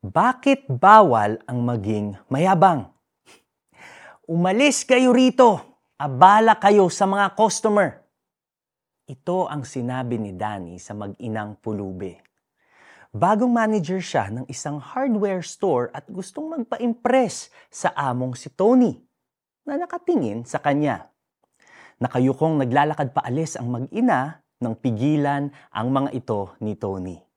Bakit bawal ang maging mayabang? Umalis kayo rito. Abala kayo sa mga customer. Ito ang sinabi ni Danny sa mag-inang pulube. Bagong manager siya ng isang hardware store at gustong magpa-impress sa among si Tony na nakatingin sa kanya. Nakayukong naglalakad paalis ang mag-ina nang pigilan ang mga ito ni Tony.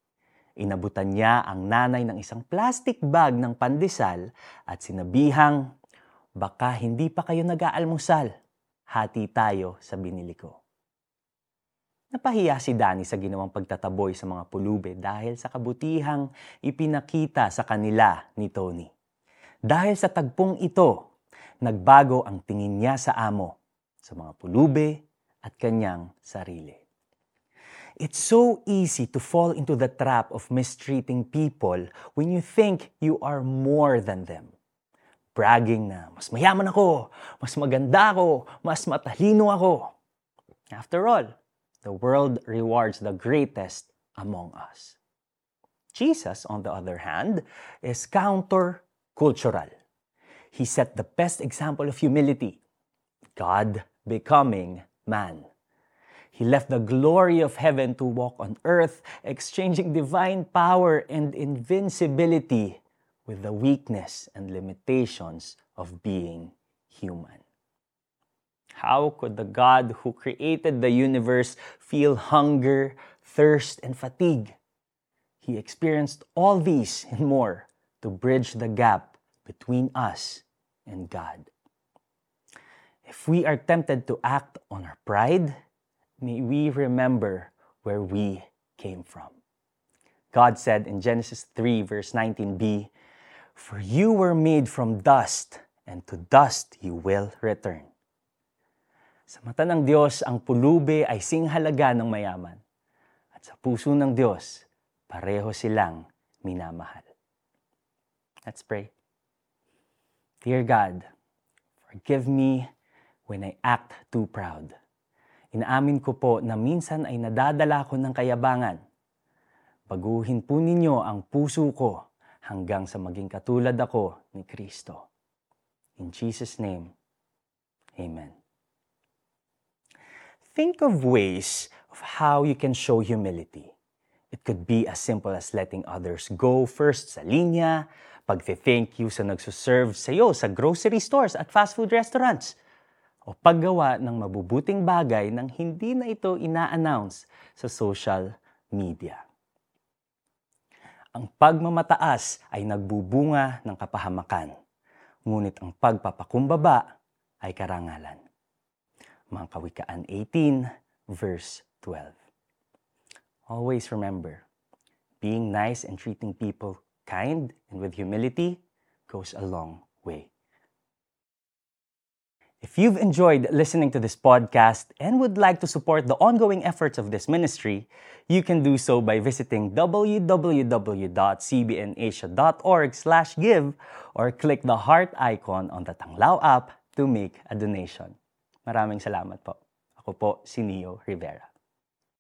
Inabutan niya ang nanay ng isang plastic bag ng pandesal at sinabihang, baka hindi pa kayo nag-aalmusal. Hati tayo sa binili ko. Napahiya si Danny sa ginawang pagtataboy sa mga pulube dahil sa kabutihang ipinakita sa kanila ni Tony. Dahil sa tagpong ito, nagbago ang tingin niya sa amo, sa mga pulube at kanyang sarili. It's so easy to fall into the trap of mistreating people when you think you are more than them. Bragging na, mas mayaman ako, mas maganda ako, mas matalino ako. After all, the world rewards the greatest among us. Jesus, on the other hand, is counter-cultural. He set the best example of humility, God becoming man. He left the glory of heaven to walk on earth, exchanging divine power and invincibility with the weakness and limitations of being human. How could the God who created the universe feel hunger, thirst, and fatigue? He experienced all these and more to bridge the gap between us and God. If we are tempted to act on our pride, may we remember where we came from. God said in Genesis 3, verse 19b, For you were made from dust, and to dust you will return. Sa mata ng Diyos, ang pulube ay singhalaga ng mayaman. At sa puso ng Diyos, pareho silang minamahal. Let's pray. Dear God, forgive me when I act too proud. Inaamin ko po na minsan ay nadadala ko ng kayabangan. Baguhin po ninyo ang puso ko hanggang sa maging katulad ako ni Kristo. In Jesus' name, Amen. Think of ways of how you can show humility. It could be as simple as letting others go first sa linya, pagte-thank you sa nagsuserve sa iyo sa grocery stores at fast food restaurants, o paggawa ng mabubuting bagay nang hindi na ito ina-announce sa social media. Ang pagmamataas ay nagbubunga ng kapahamakan, ngunit ang pagpapakumbaba ay karangalan. Mga Kawikaan 18, verse 12. Always remember, being nice and treating people kind and with humility goes a long way. If you've enjoyed listening to this podcast and would like to support the ongoing efforts of this ministry, you can do so by visiting www.cbnasia.org/give or click the heart icon on the Tanglao app to make a donation. Maraming salamat po. Ako po si Neo Rivera.